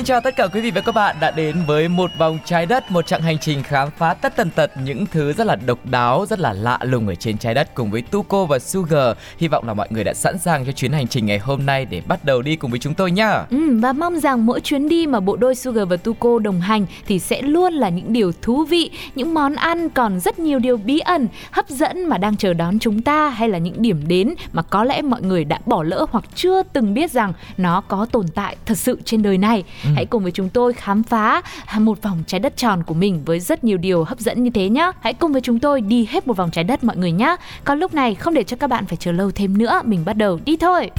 Xin chào tất cả quý vị và các bạn đã đến với một vòng trái đất, một chặng hành trình khám phá tất tần tật những thứ rất là độc đáo, rất là lạ lùng ở trên trái đất cùng với Tuko và Sugar. Hy vọng là mọi người đã sẵn sàng cho chuyến hành trình ngày hôm nay để bắt đầu đi cùng với chúng tôi nhá. Ừ, và mong rằng mỗi chuyến đi mà bộ đôi Sugar và Tuko đồng hành thì sẽ luôn là những điều thú vị, những món ăn còn rất nhiều điều bí ẩn, hấp dẫn mà đang chờ đón chúng ta hay là những điểm đến mà có lẽ mọi người đã bỏ lỡ hoặc chưa từng biết rằng nó có tồn tại thật sự trên đời này. Ừ. Ừ. Hãy cùng với chúng tôi khám phá một vòng trái đất tròn của mình với rất nhiều điều hấp dẫn như thế nhé. Hãy cùng với chúng tôi đi hết một vòng trái đất mọi người nhé. Còn lúc này không để cho các bạn phải chờ lâu thêm nữa, mình bắt đầu đi thôi.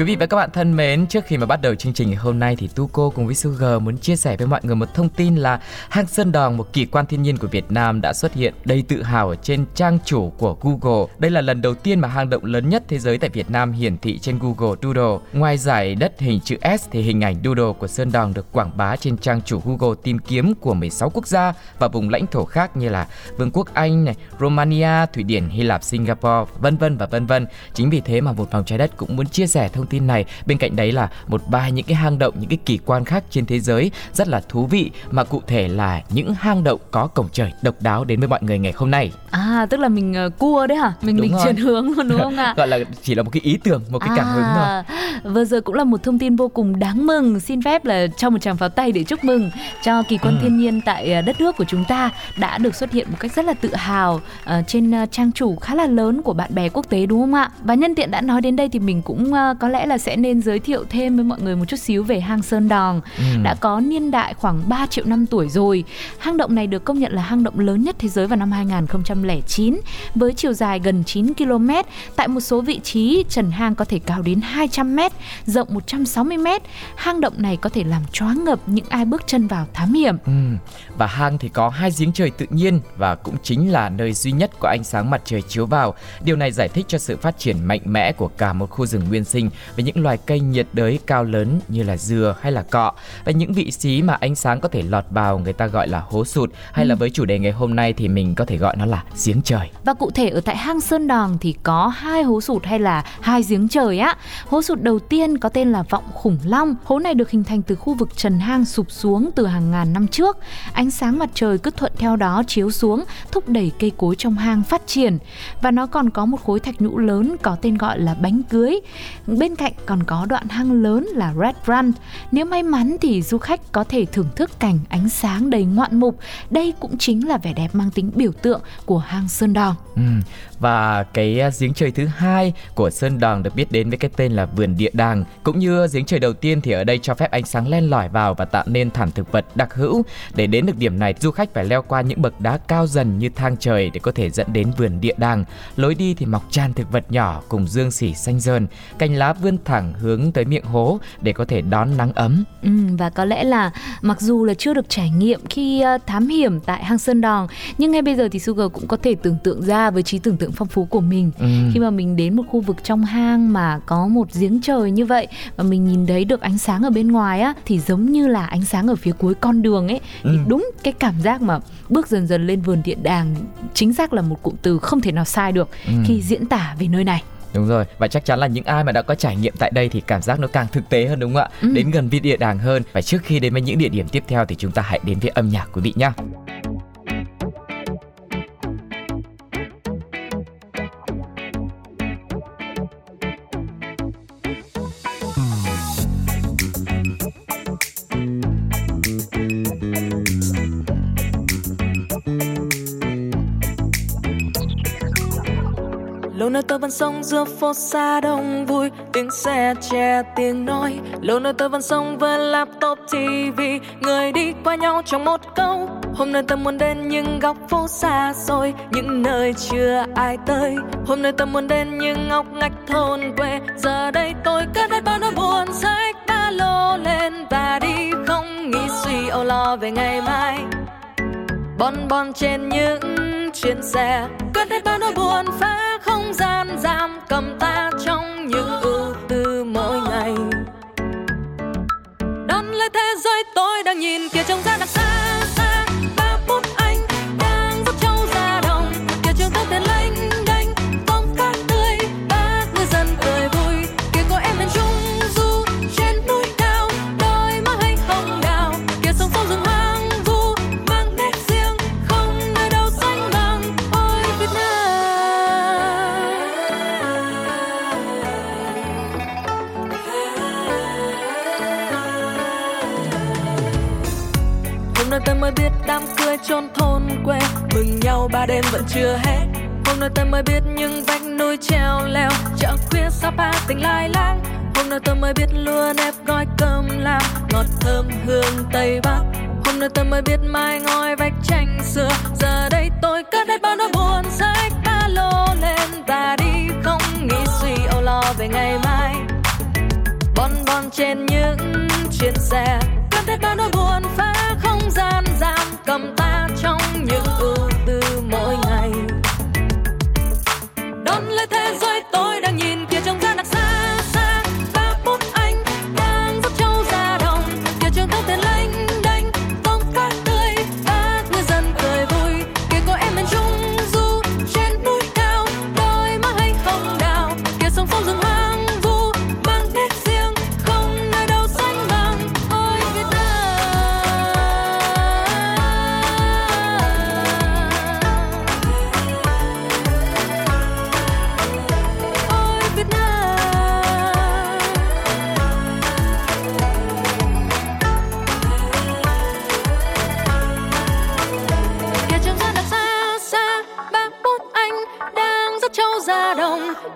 Quý vị và các bạn thân mến, trước khi mà bắt đầu chương trình ngày hôm nay thì Tuco cùng với Sugar muốn chia sẻ với mọi người một thông tin là hang Sơn Đòn, một kỳ quan thiên nhiên của Việt Nam đã xuất hiện đầy tự hào ở trên trang chủ của Google. Đây là lần đầu tiên mà hang động lớn nhất thế giới tại Việt Nam hiển thị trên Google Doodle. Ngoài giải đất hình chữ S thì hình ảnh Doodle của Sơn Đòn được quảng bá trên trang chủ Google tìm kiếm của 16 quốc gia và vùng lãnh thổ khác như là Vương quốc Anh này, Romania, Thụy Điển, Hy Lạp, Singapore, vân vân và vân vân. Chính vì thế mà một vòng trái đất cũng muốn chia sẻ thông tin này. Bên cạnh đấy là một vài những cái hang động, những cái kỳ quan khác trên thế giới rất là thú vị mà cụ thể là những hang động có cổng trời độc đáo đến với mọi người ngày hôm nay. À, tức là mình uh, cua đấy hả? Mình Đúng mình rồi. chuyển hướng luôn đúng không ạ? Gọi là chỉ là một cái ý tưởng, một cái cảm hứng thôi. À, vừa rồi cũng là một thông tin vô cùng đáng mừng xin phép là cho một tràng pháo tay để chúc mừng cho kỳ quan Ừ. thiên nhiên tại à, đất nước của chúng ta đã được xuất hiện một cách rất là tự hào à, trên à, trang chủ khá là lớn của bạn bè quốc tế đúng không ạ và nhân tiện đã nói đến đây thì mình cũng à, có lẽ là sẽ nên giới thiệu thêm với mọi người một chút xíu về hang Sơn Đòn Ừ. đã có niên đại khoảng 3 triệu năm tuổi rồi. Hang động này được công nhận là hang động lớn nhất thế giới vào năm 2009 với chiều dài gần 9 km. Tại một số vị trí, trần hang có thể cao đến 200 m, rộng 160 m. Hang động này có thể làm choáng ngợp những ai bước chân vào thám hiểm. Ừ. Và hang thì có hai giếng trời tự nhiên và cũng chính là nơi duy nhất có ánh sáng mặt trời chiếu vào. Điều này giải thích cho sự phát triển mạnh mẽ của cả một khu rừng nguyên sinh với những loài cây nhiệt đới cao lớn như là dừa hay là cọ. Và những vị trí mà ánh sáng có thể lọt vào người ta gọi là hố sụt hay là với chủ đề ngày hôm nay thì mình có thể gọi nó là giếng trời. Và cụ thể ở tại hang Sơn Đòn thì có hai hố sụt hay là hai giếng trời á. Hố sụt đầu tiên có tên là Vọng Khủng Long. Hố này được hình thành từ khu vực trần hang sụp xuống từ hàng ngàn năm trước. Ánh sáng mặt trời cứ thuận theo đó chiếu xuống, thúc đẩy cây cối trong hang phát triển. Và nó còn có một khối thạch nhũ lớn có tên gọi là bánh cưới. Bên cạnh còn có đoạn hang lớn là Red Run. Nếu may mắn thì du khách có thể thưởng thức cảnh ánh sáng đầy ngoạn mục. Đây cũng chính là vẻ đẹp mang tính biểu tượng của hang Sơn Đòn. Ừ. Và cái giếng trời thứ hai của Sơn Đòn được biết đến với cái tên là vườn địa đàng. Cũng như giếng trời đầu tiên thì ở đây cho phép ánh sáng len lỏi vào và tạo nên thảm thực vật đặc hữu. Để đến được điểm này, du khách phải leo qua những bậc đá cao dần như thang trời để có thể dẫn đến vườn địa đàng. Lối đi thì mọc tràn thực vật nhỏ cùng dương xỉ xanh dơn, cành lá vươn thẳng hướng tới miệng hố để có thể đón nắng ấm. Ừ, và có lẽ là mặc dù là chưa được trải nghiệm khi ờ, thám hiểm tại hang Sơn Đòn nhưng ngay bây giờ thì Sugar cũng có thể tưởng tượng ra với trí tưởng tượng phong phú của mình Ừ. khi mà mình đến một khu vực trong hang mà có một giếng trời như vậy và mình nhìn thấy được ánh sáng ở bên ngoài á thì giống như là ánh sáng ở phía cuối con đường ấy thì Ừ. đúng cái cảm giác mà bước dần dần lên vườn điện đàng chính xác là một cụm từ không thể nào sai được Ừ. khi diễn tả về nơi này Đúng rồi, và chắc chắn là những ai mà đã có trải nghiệm tại đây thì cảm giác nó càng thực tế hơn đúng không ạ? Ừ. Đến gần với địa đàng hơn. Và trước khi đến với những địa điểm tiếp theo thì chúng ta hãy đến với âm nhạc quý vị nhé. Lâu nơi tôi vẫn sống giữa phố xa đông vui, tiếng xe che, tiếng nói. Lâu nơi tôi vẫn sống với laptop tv người đi qua nhau trong một câu. Hôm nay tôi muốn đến những góc phố xa xôi, những nơi chưa ai tới. Hôm nay tôi muốn đến những ngóc ngách thôn quê, giờ đây tôi cất hết bao nỗi buồn sách ba lô lên và đi không nghĩ suy âu lo về ngày mai. Bon bon trên những chuyến xe cất hết bao nỗi buồn phá không gian giam cầm ta trong những ưu tư mỗi ngày. Đón lấy thế giới tôi đang nhìn kia trông ra đằng xa xa Nhau, ba đêm vẫn chưa hết. Hôm nay tôi mới biết những vách núi treo leo, Chợ khuya Sapa tình lai lang. Hôm nay tôi mới biết luôn nếp gói cơm lam, Ngọt thơm hương Tây Bắc. Hôm nay tôi mới biết mai ngói vách tranh xưa. Giờ đây tôi cất hết bao nỗi buồn sách ba lô lên và đi Không nghĩ suy âu lo về ngày mai. Bon bon trên những chuyến xe, cất hết bao nỗi buồn phá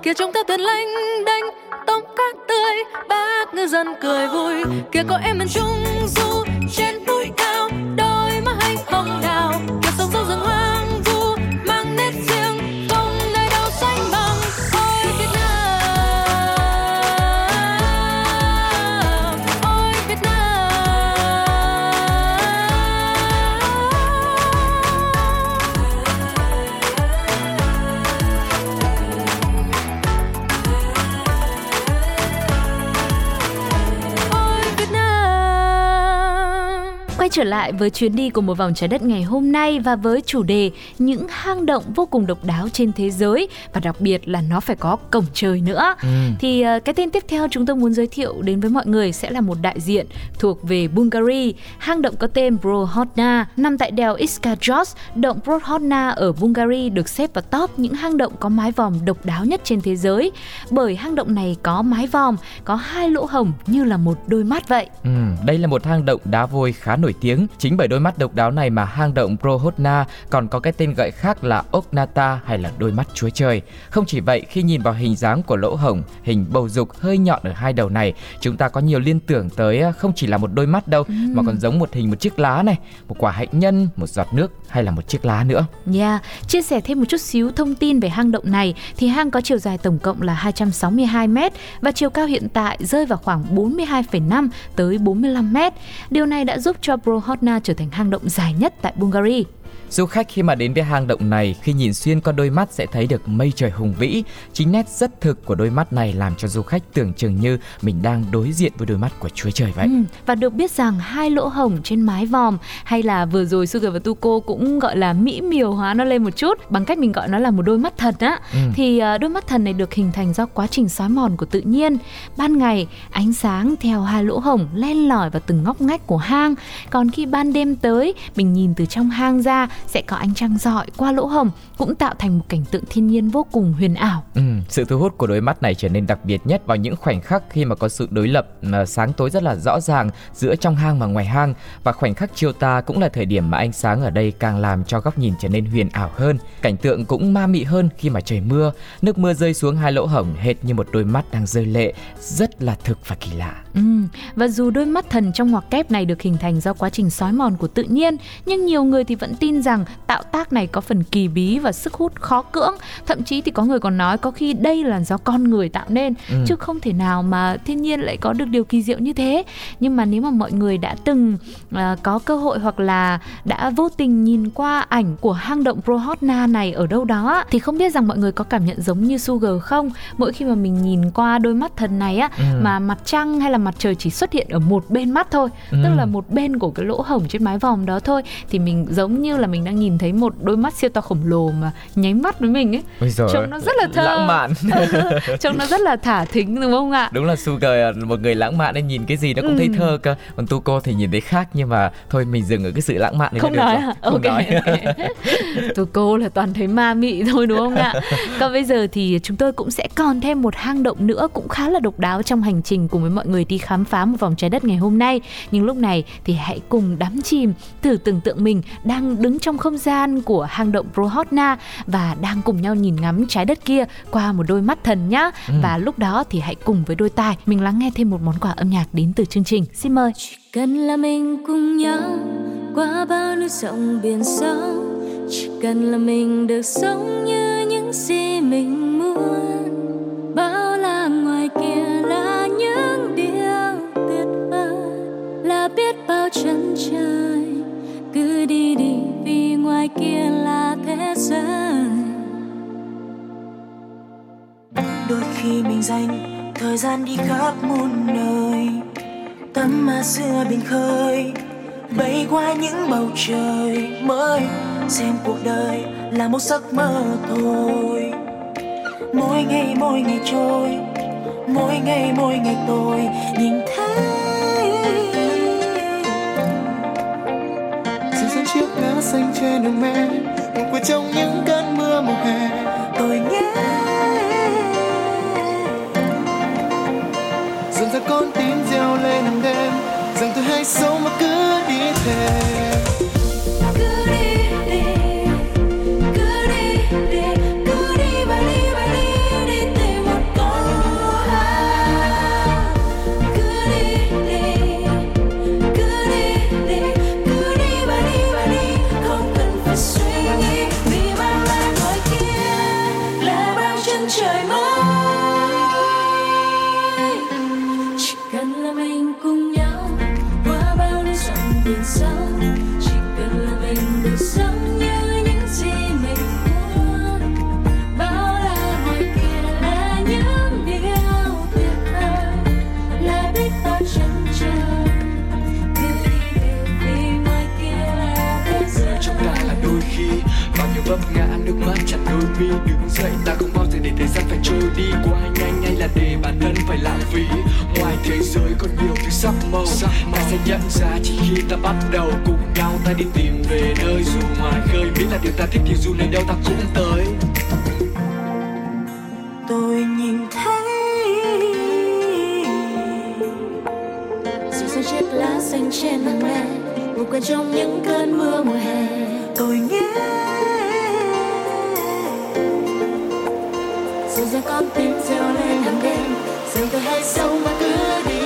kia trông ta tuyệt lênh đênh tông cát tươi, bác ngư dân cười vui. Kia có em miền trung du trở lại với chuyến đi của một vòng trái đất ngày hôm nay và với chủ đề những hang động vô cùng độc đáo trên thế giới và đặc biệt là nó phải có cổng trời nữa. Ừ. Thì ờ, cái tên tiếp theo chúng tôi muốn giới thiệu đến với mọi người sẽ là một đại diện thuộc về Bulgaria. Hang động có tên Brohodna nằm tại đèo Iskajos. Động Brohodna ở Bulgaria được xếp vào top những hang động có mái vòm độc đáo nhất trên thế giới. Bởi hang động này có mái vòm, có hai lỗ hổng như là một đôi mắt vậy. Ừ, đây là một hang động đá vôi khá nổi tiếng. Chính bởi đôi mắt độc đáo này mà hang động Prohodna còn có cái tên gọi khác là Oknata hay là đôi mắt chúa trời. Không chỉ vậy, khi nhìn vào hình dáng của lỗ hổng, hình bầu dục hơi nhọn ở hai đầu này, chúng ta có nhiều liên tưởng tới à, không chỉ là một đôi mắt đâu, mà còn giống một hình một chiếc lá này, một quả hạnh nhân, một giọt nước hay là một chiếc lá nữa. Yeah, chia sẻ thêm một chút xíu thông tin về hang động này thì hang có chiều dài tổng cộng là 262 m và chiều cao hiện tại rơi vào khoảng 42,5 tới 45 m. Điều này đã giúp cho Brohodna trở thành hang động dài nhất tại Bulgaria. Du khách khi mà đến với hang động này, khi nhìn xuyên qua đôi mắt sẽ thấy được mây trời hùng vĩ. Chính nét rất thực của đôi mắt này làm cho du khách tưởng chừng như mình đang đối diện với đôi mắt của Chúa Trời vậy. Ừ, và được biết rằng hai lỗ hổng trên mái vòm hay là vừa rồi Sugar và Tuko cũng gọi là mỹ miều hóa nó lên một chút bằng cách mình gọi nó là một đôi mắt thần á. Ừ. Thì à, đôi mắt thần này được hình thành do quá trình xói mòn của tự nhiên. Ban ngày ánh sáng theo hai lỗ hổng len lỏi vào từng ngóc ngách của hang, còn khi ban đêm tới mình nhìn từ trong hang ra sẽ có ánh trăng rọi qua lỗ hồng cũng tạo thành một cảnh tượng thiên nhiên vô cùng huyền ảo. Ừ, sự thu hút của đôi mắt này trở nên đặc biệt nhất vào những khoảnh khắc khi mà có sự đối lập sáng tối rất là rõ ràng giữa trong hang và ngoài hang và khoảnh khắc chiều tà cũng là thời điểm mà ánh sáng ở đây càng làm cho góc nhìn trở nên huyền ảo hơn. Cảnh tượng cũng ma mị hơn khi mà trời mưa, nước mưa rơi xuống hai lỗ hổng hệt như một đôi mắt đang rơi lệ, rất là thực và kỳ lạ. Ừ, và dù đôi mắt thần trong ngoặc kép này được hình thành do quá trình sói mòn của tự nhiên, nhưng nhiều người thì vẫn tin rằng tạo tác này có phần kỳ bí và sức hút khó cưỡng. Thậm chí thì có người còn nói có khi đây là do con người tạo nên, ừ. chứ không thể nào mà thiên nhiên lại có được điều kỳ diệu như thế. Nhưng mà nếu mà mọi người đã từng uh, có cơ hội hoặc là đã vô tình nhìn qua ảnh của hang động Prohotna này ở đâu đó thì không biết rằng mọi người có cảm nhận giống như Sugar không? Mỗi khi mà mình nhìn qua đôi mắt thần này á ừ. mà mặt trăng hay là mặt trời chỉ xuất hiện ở một bên mắt thôi ừ. tức là một bên của cái lỗ hổng trên mái vòm đó thôi thì mình giống như là mình đang nhìn thấy một đôi mắt siêu to khổng lồ mà nháy mắt với mình ấy Ôi trông nó rất là thơ lãng mạn trông nó rất là thả thính đúng không ạ đúng là Sugar một người lãng mạn nên nhìn cái gì nó cũng ừ. thấy thơ cơ còn Tuko thì nhìn thấy khác nhưng mà thôi mình dừng ở cái sự lãng mạn này không được nói rồi. Hả? không okay. nói Tuko là toàn thấy ma mị thôi đúng không ạ còn bây giờ thì chúng tôi cũng sẽ còn thêm một hang động nữa cũng khá là độc đáo trong hành trình cùng với mọi người đi khám phá một vòng trái đất ngày hôm nay nhưng lúc này thì hãy cùng đắm chìm thử tưởng tượng mình đang đứng trong không gian của hang động Prohotna và đang cùng nhau nhìn ngắm trái đất kia qua một đôi mắt thần nhá. Ừ. và lúc đó thì hãy cùng với đôi tai mình lắng nghe thêm một món quà âm nhạc đến từ chương trình. Xin mời. Chỉ cần là mình cùng nhau qua bao núi sông biển sâu chỉ cần là mình được sống như những gì mình muốn. Bao la ngoài kia là những điều tuyệt vời là biết bao chân trời kia là thế giới. Đôi khi mình dành thời gian đi khắp muôn nơi, tắm mà xưa biển khơi, bay qua những bầu trời mới, xem cuộc đời là một giấc mơ thôi. Mỗi ngày mỗi ngày trôi, mỗi ngày mỗi ngày tôi nhìn thấy xanh trên đường mẹ ngủ quên trong những cơn mưa mùa hè. Tôi nghe Vâng, vấp ngã nước mắt chặt đôi mi, đứng dậy, ta không bao giờ để thời gian phải trôi đi. Quá nhanh hay là để bản thân phải lãng phí. Ngoài thế giới còn nhiều thứ sắc màu, ta sẽ nhận ra chỉ khi ta bắt đầu. Cùng nhau ta đi tìm về nơi dù ngoài khơi. Biết là điều ta thích thì dù nơi đâu ta cũng tới. Tôi nhìn thấy sự chiếc lá xanh trên hàng me ngủ quên trong những cơn mưa mùa hè. Tôi nghe giờ tim reo lên hàng đêm rằng tôi hay đi.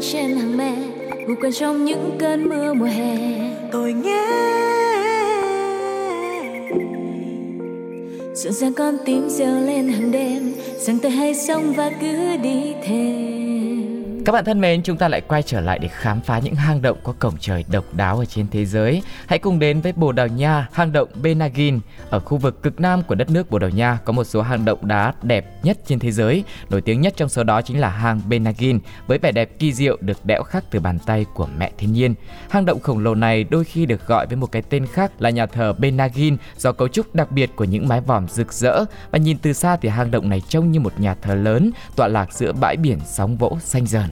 Xanh trên hàng me ngủ quên trong những cơn mưa mùa hè. Tôi nghe. Rộn ràng con tim reo lên hàng đêm rằng tôi hãy sống và cứ đi thêm các bạn thân mến, chúng ta lại quay trở lại để khám phá những hang động có cổng trời độc đáo ở trên thế giới. Hãy cùng đến với Bồ Đào Nha, hang động Benagin. Ở khu vực cực nam của đất nước Bồ Đào Nha có một số hang động đá đẹp nhất trên thế giới. Nổi tiếng nhất trong số đó chính là hang Benagin với vẻ đẹp kỳ diệu được đẽo khắc từ bàn tay của mẹ thiên nhiên. Hang động khổng lồ này đôi khi được gọi với một cái tên khác là nhà thờ Benagin do cấu trúc đặc biệt của những mái vòm rực rỡ và nhìn từ xa thì hang động này trông như một nhà thờ lớn tọa lạc giữa bãi biển sóng vỗ xanh dờn.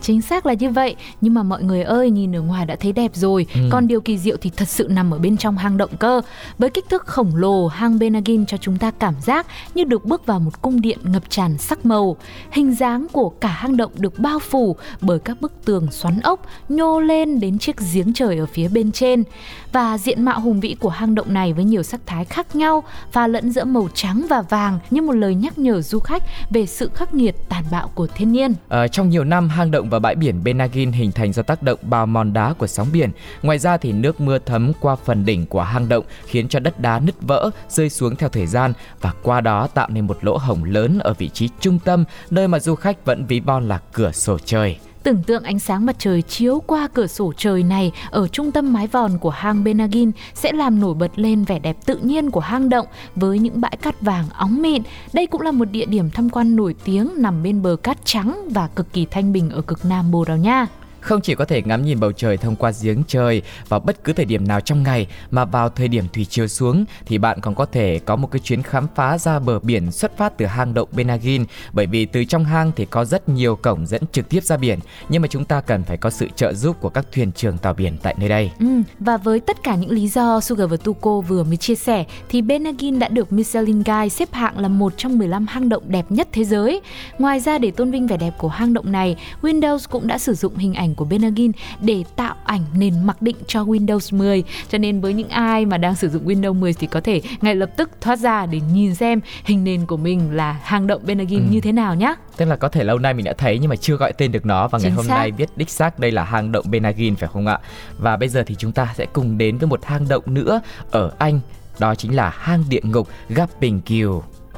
Chính xác là như vậy, nhưng mà mọi người ơi, nhìn ở ngoài đã thấy đẹp rồi, Ừ. còn điều kỳ diệu thì thật sự nằm ở bên trong hang động cơ. Với kích thước khổng lồ, hang Benagin cho chúng ta cảm giác như được bước vào một cung điện ngập tràn sắc màu. Hình dáng của cả hang động được bao phủ bởi các bức tường xoắn ốc nhô lên đến chiếc giếng trời ở phía bên trên. Và diện mạo hùng vĩ của hang động này với nhiều sắc thái khác nhau, pha lẫn giữa màu trắng và vàng như một lời nhắc nhở du khách về sự khắc nghiệt tàn bạo của thiên nhiên. Ờ, trong nhiều năm, hang động và bãi biển Benagin hình thành do tác động bào mòn đá của sóng biển. Ngoài ra thì nước mưa thấm qua phần đỉnh của hang động khiến cho đất đá nứt vỡ, rơi xuống theo thời gian và qua đó tạo nên một lỗ hổng lớn ở vị trí trung tâm, nơi mà du khách vẫn ví von là cửa sổ trời. Tưởng tượng ánh sáng mặt trời chiếu qua cửa sổ trời này ở trung tâm mái vòn của hang Benagin sẽ làm nổi bật lên vẻ đẹp tự nhiên của hang động với những bãi cát vàng óng mịn. Đây cũng là một địa điểm tham quan nổi tiếng nằm bên bờ cát trắng và cực kỳ thanh bình ở cực nam Bồ Đào Nha. Không chỉ có thể ngắm nhìn bầu trời thông qua giếng trời vào bất cứ thời điểm nào trong ngày mà vào thời điểm thủy chiều xuống thì bạn còn có thể có một cái chuyến khám phá ra bờ biển xuất phát từ hang động Benagin bởi vì từ trong hang thì có rất nhiều cổng dẫn trực tiếp ra biển nhưng mà chúng ta cần phải có sự trợ giúp của các thuyền trưởng tàu biển tại nơi đây. Ừ, và với tất cả những lý do Sugar và Tuko vừa mới chia sẻ thì Benagin đã được Michelin Guide xếp hạng là một trong 15 hang động đẹp nhất thế giới. Ngoài ra để tôn vinh vẻ đẹp của hang động này, Windows cũng đã sử dụng hình ảnh của Benagin để tạo ảnh nền mặc định cho Windows 10. Cho nên với những ai mà đang sử dụng Windows 10 thì có thể ngay lập tức thoát ra để nhìn xem hình nền của mình là hang động Benagin Ừ. như thế nào nhá. Tức là có thể lâu nay mình đã thấy nhưng mà chưa gọi tên được nó và ngày Chính hôm xác. nay biết đích xác đây là hang động Benagin phải không ạ? Và bây giờ thì chúng ta sẽ cùng đến với một hang động nữa ở Anh đó chính là hang địa ngục Gaping Kill.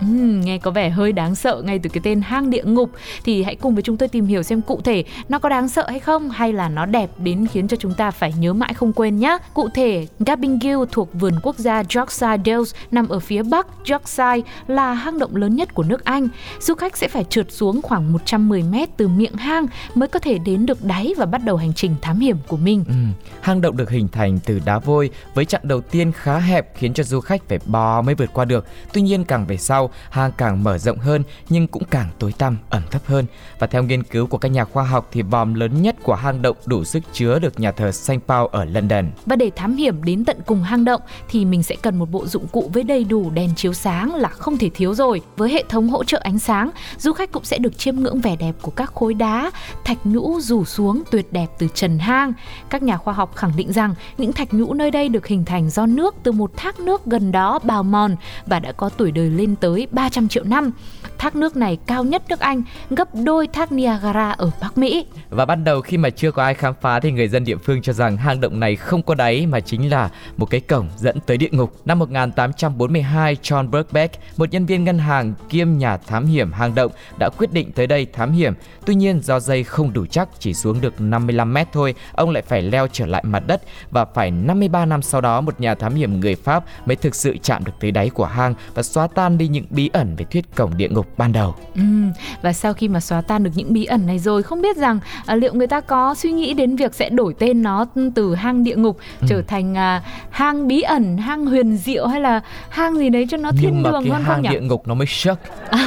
Uhm, nghe có vẻ hơi đáng sợ ngay từ cái tên hang địa ngục thì hãy cùng với chúng tôi tìm hiểu xem cụ thể nó có đáng sợ hay không hay là nó đẹp đến khiến cho chúng ta phải nhớ mãi không quên nhé. Cụ thể, Gabbing hill thuộc vườn quốc gia Yorkshire Dales nằm ở phía bắc Yorkshire là hang động lớn nhất của nước Anh. Du khách sẽ phải trượt xuống khoảng 110 mét từ miệng hang mới có thể đến được đáy và bắt đầu hành trình thám hiểm của mình. Ừ, hang động được hình thành từ đá vôi với chặng đầu tiên khá hẹp khiến cho du khách phải bò mới vượt qua được. Tuy nhiên càng về sau, hang càng mở rộng hơn nhưng cũng càng tối tăm, ẩm thấp hơn. Và theo nghiên cứu của các nhà khoa học thì vòm lớn nhất của hang động đủ sức chứa được nhà thờ St. Paul ở London. Và để thám hiểm đến tận cùng hang động thì mình sẽ cần một bộ dụng cụ với đầy đủ đèn chiếu sáng là không thể thiếu rồi. Với hệ thống hỗ trợ ánh sáng, du khách cũng sẽ được chiêm ngưỡng vẻ đẹp của các khối đá, thạch nhũ rủ xuống tuyệt đẹp từ trần hang. Các nhà khoa học khẳng định rằng những thạch nhũ nơi đây được hình thành do nước từ một thác nước gần đó bào mòn và đã có tuổi đời lên tới 300 triệu năm. Thác nước này cao nhất nước Anh, gấp đôi thác Niagara ở Bắc Mỹ. Và ban đầu khi mà chưa có ai khám phá thì người dân địa phương cho rằng hang động này không có đáy mà chính là một cái cổng dẫn tới địa ngục. Năm 1842, John Birkbeck, một nhân viên ngân hàng kiêm nhà thám hiểm hang động đã quyết định tới đây thám hiểm. Tuy nhiên do dây không đủ chắc chỉ xuống được 55 mét thôi, ông lại phải leo trở lại mặt đất và phải 53 năm sau đó một nhà thám hiểm người Pháp mới thực sự chạm được tới đáy của hang và xóa tan đi những bí ẩn về thuyết cổng địa ngục ban đầu. Ừm, và sau khi mà xóa tan được những bí ẩn này rồi không biết rằng à, liệu người ta có suy nghĩ đến việc sẽ đổi tên nó từ hang địa ngục Ừ. trở thành à, hang bí ẩn, hang huyền diệu hay là hang gì đấy cho nó thiên nhưng mà đường cái hơn không hang nhỉ? địa ngục nó mới shock Ừ,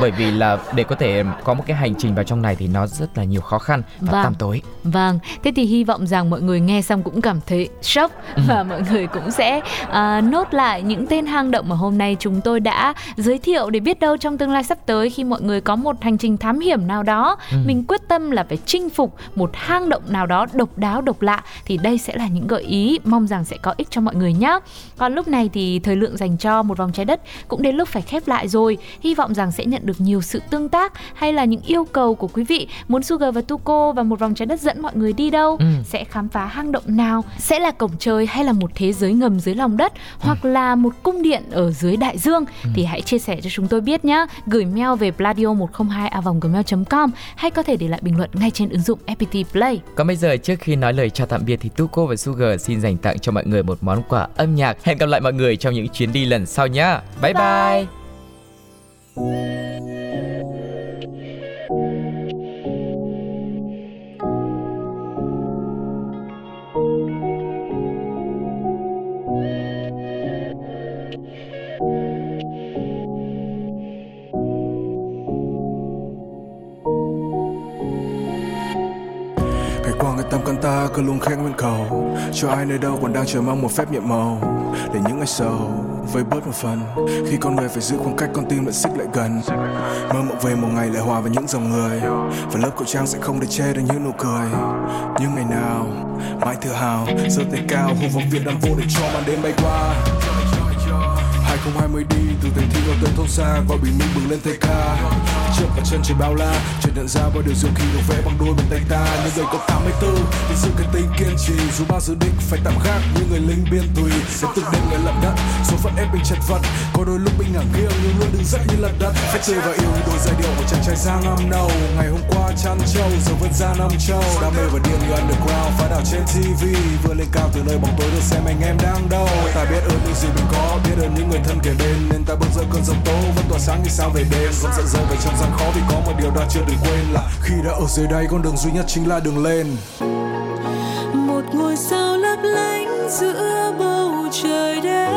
bởi vì là để có thể có một cái hành trình vào trong này thì nó rất là nhiều khó khăn và Vâng. tăm tối Vâng, thế thì hy vọng rằng mọi người nghe xong cũng cảm thấy sốc Ừ. và mọi người cũng sẽ à, nốt lại những tên hang động mà hôm nay chúng tôi đã giới thiệu để biết đâu trong tương lai sắp tới khi mọi người có một hành trình thám hiểm nào đó ừ. mình quyết tâm là phải chinh phục một hang động nào đó độc đáo độc lạ thì đây sẽ là những gợi ý mong rằng sẽ có ích cho mọi người nhé còn lúc này thì thời lượng dành cho một vòng trái đất cũng đến lúc phải khép lại rồi hy vọng rằng sẽ nhận được nhiều sự tương tác hay là những yêu cầu của quý vị muốn Sugar và Tuko và một vòng trái đất dẫn mọi người đi đâu ừ. sẽ khám phá hang động nào sẽ là cổng trời hay là một thế giới ngầm dưới lòng đất ừ. hoặc là một cung điện ở dưới đại dương ừ. thì hãy chia sẻ cho chúng tôi biết nhé gửi mail về pladio 102 a gmail.com hay có thể để lại bình luận ngay trên ứng dụng FPT Play. Còn bây giờ trước khi nói lời chào tạm biệt thì Tuko và Sugar xin dành tặng cho mọi người một món quà âm nhạc. Hẹn gặp lại mọi người trong những chuyến đi lần sau nhé. Bye bye. bye. Ta cứ luôn khẽ nguyên cầu. Cho ai nơi đâu còn đang chờ mong một phép nhiệm màu. Để những ngày sầu với bớt một phần. Khi con người phải giữ khoảng cách, con tim lại xích lại gần. Mơ mộng về một ngày lại hòa với những dòng người. Và lớp khẩu trang sẽ không để che được những nụ cười. Nhưng ngày nào, mãi tự hào, giơ tay cao hô vọng việt nam vô để cho màn đêm bay qua. 2020 đi từ thành thị vào tới thôn xa gọi bình minh bừng lên thay ca. Trước và chân trời bao la chợt nhận ra bao điều diệu kỳ được vẽ bằng đôi bàn tay ta. Những người có 84 thì sự cái tính kiên trì. Dù bao dự định phải tạm khác như người lính biên tùy. Sẽ từng đêm người lận đất, số phận ép mình chật vật. Có đôi lúc mình ngả nghiêng nhưng luôn đứng dậy như lật đất. Phải tươi và yêu như đôi giai điệu của chàng trai giang năm nâu. Ngày hôm qua chăn trâu, giờ vẫn ra năm châu đam mê và điên như underground, phá đảo trên tv vừa lên cao từ nơi bóng tối, được xem anh em đang đâu. Ta biết ơn những gì mình có, biết ơn những người thân kề bên, nên ta bước giữa cơn giông tố. Vẫn tỏa sáng như sao về đêm, vẫn giận rơi về trong gian khó. Vì có một điều ta chưa đừng quên là khi đã ở dưới đây con đường duy nhất chính là đường lên. Một ngôi sao lấp lánh giữa bầu trời đêm.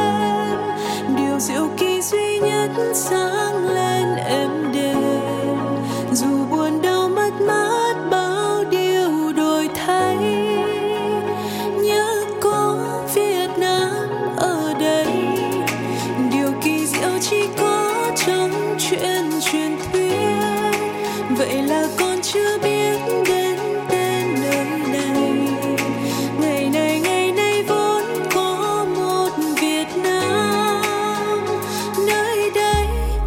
Điều diệu kỳ duy nhất sáng lên. Vậy là con chưa biết đến tên nơi này. Ngày này ngày nay vốn có một Việt Nam. Nơi đây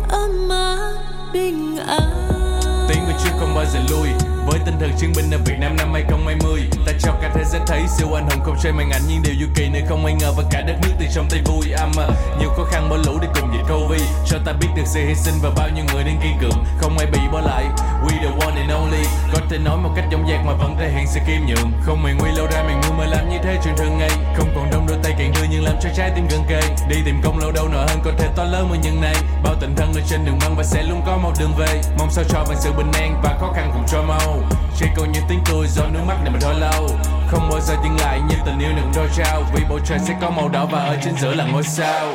ấm áp bình an. Tiếng của chưa không bao giờ lui. Với tinh thần chiến binh ở Việt Nam năm 2020 Ta cho cả thế giới thấy siêu anh hùng không chơi màn ảnh Nhưng điều du kỳ nơi không ai ngờ và cả đất nước từ trong tay vui. Âm à, Nhiều khó khăn bỏ lũ để cùng dịch Covid Cho ta biết được sự hy sinh và bao nhiêu người đang kiên cường Không ai bị bỏ lại be the one and only. Có thể nói một cách dõng dạc mà vẫn thể hiện sự kiêm nhượng. Không mày nguy lâu ra mày mưa mà làm như thế chuyện thường ngày. Không còn đông đôi tay càng đưa nhưng làm cho trái tim gần kề. Đi tìm công lâu đâu nợ hơn có thể to lớn hơn những này. Bao tình thân ở trên đường băng và sẽ luôn có một đường về. Mong sao cho bằng sự bình an và khó khăn cùng cho mau. Chỉ còn những tiếng cười do nước mắt này mà thôi lâu. Không bao giờ dừng lại như tình yêu đừng đôi trao. Vì bầu trời sẽ có màu đỏ và ở trên giữa là ngôi sao.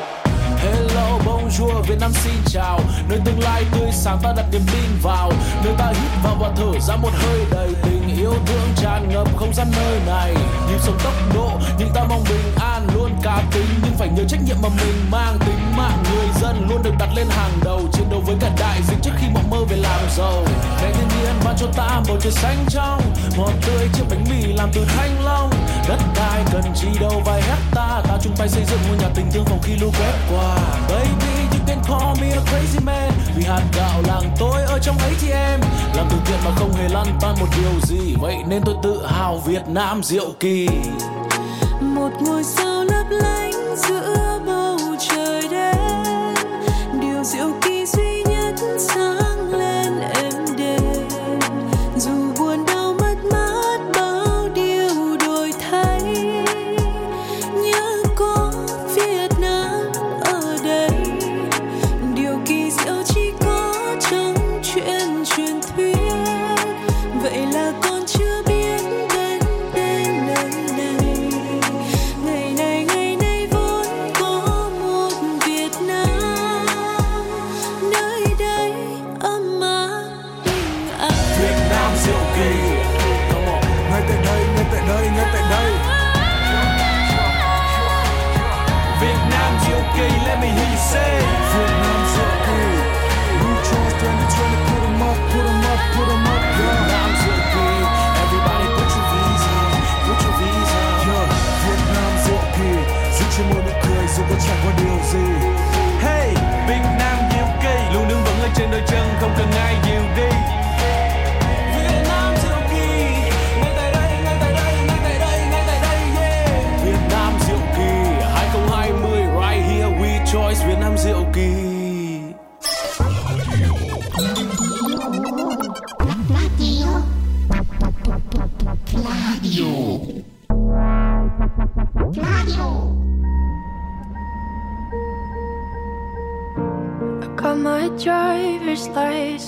Hello, bonjour, Việt Nam xin chào. Nơi tương lai tươi sáng ta đặt niềm tin vào. Nơi ta hít vào và thở ra một hơi đầy tình yêu thương tràn ngập không gian nơi này. Nhịp sống tốc độ, nhưng ta mong bình an Luôn cá tính, nhưng phải nhớ trách nhiệm mà mình mang Tính mạng người dân luôn được đặt lên hàng đầu. Chiến đấu với cả đại dịch trước khi mộng mơ về làm giàu. Ngày thiên nhiên ban cho ta bầu trời xanh trong Ngọt tươi chiếc bánh mì làm từ thanh long. Đất đai cần chi đâu vài hecta Ta chung tay xây dựng ngôi nhà tình thương phòng khi lũ quét qua. Baby you can call me a crazy man. Vì hạt gạo làng tôi ở trong ấy thì em Làm từ thiện mà không hề lăn tan một điều gì. Vậy nên tôi tự hào Việt Nam diệu kỳ. Một ngôi sao lấp lánh giữa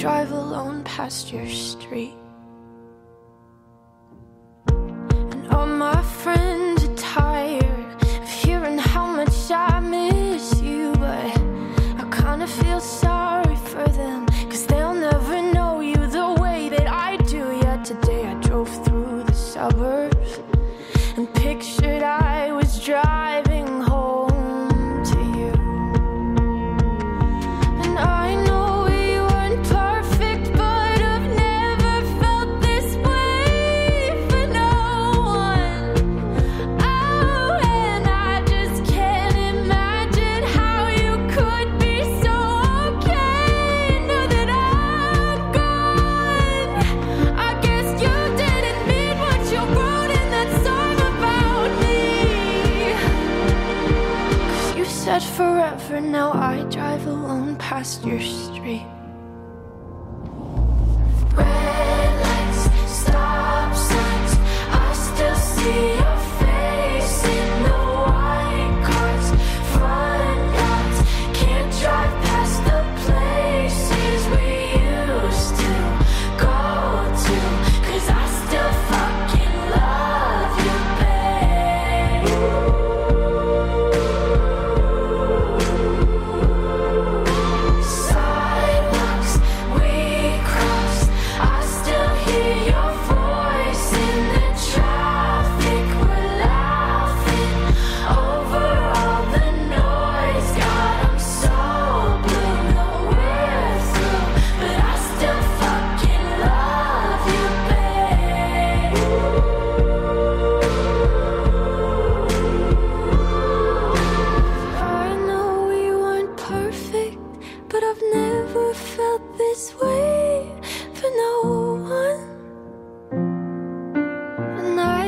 drive alone past your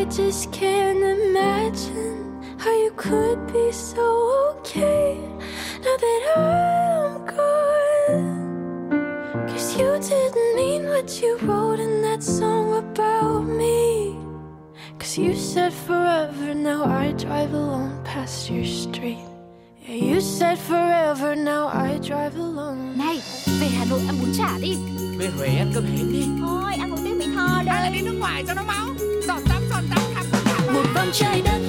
I just can't imagine how you could be so okay now that I'm gone. Cause you didn't mean what you wrote in that song about me. Cause you said forever, now I drive alone past your street. Yeah, you said forever, now I drive alone. Này, về Hà Nội ăn bún chả đi Về Huế ăn cơm hến đi Thôi, ăn một tiếng Mỹ Tho Hay là đây đi nước ngoài cho nó máu một vòng trái đất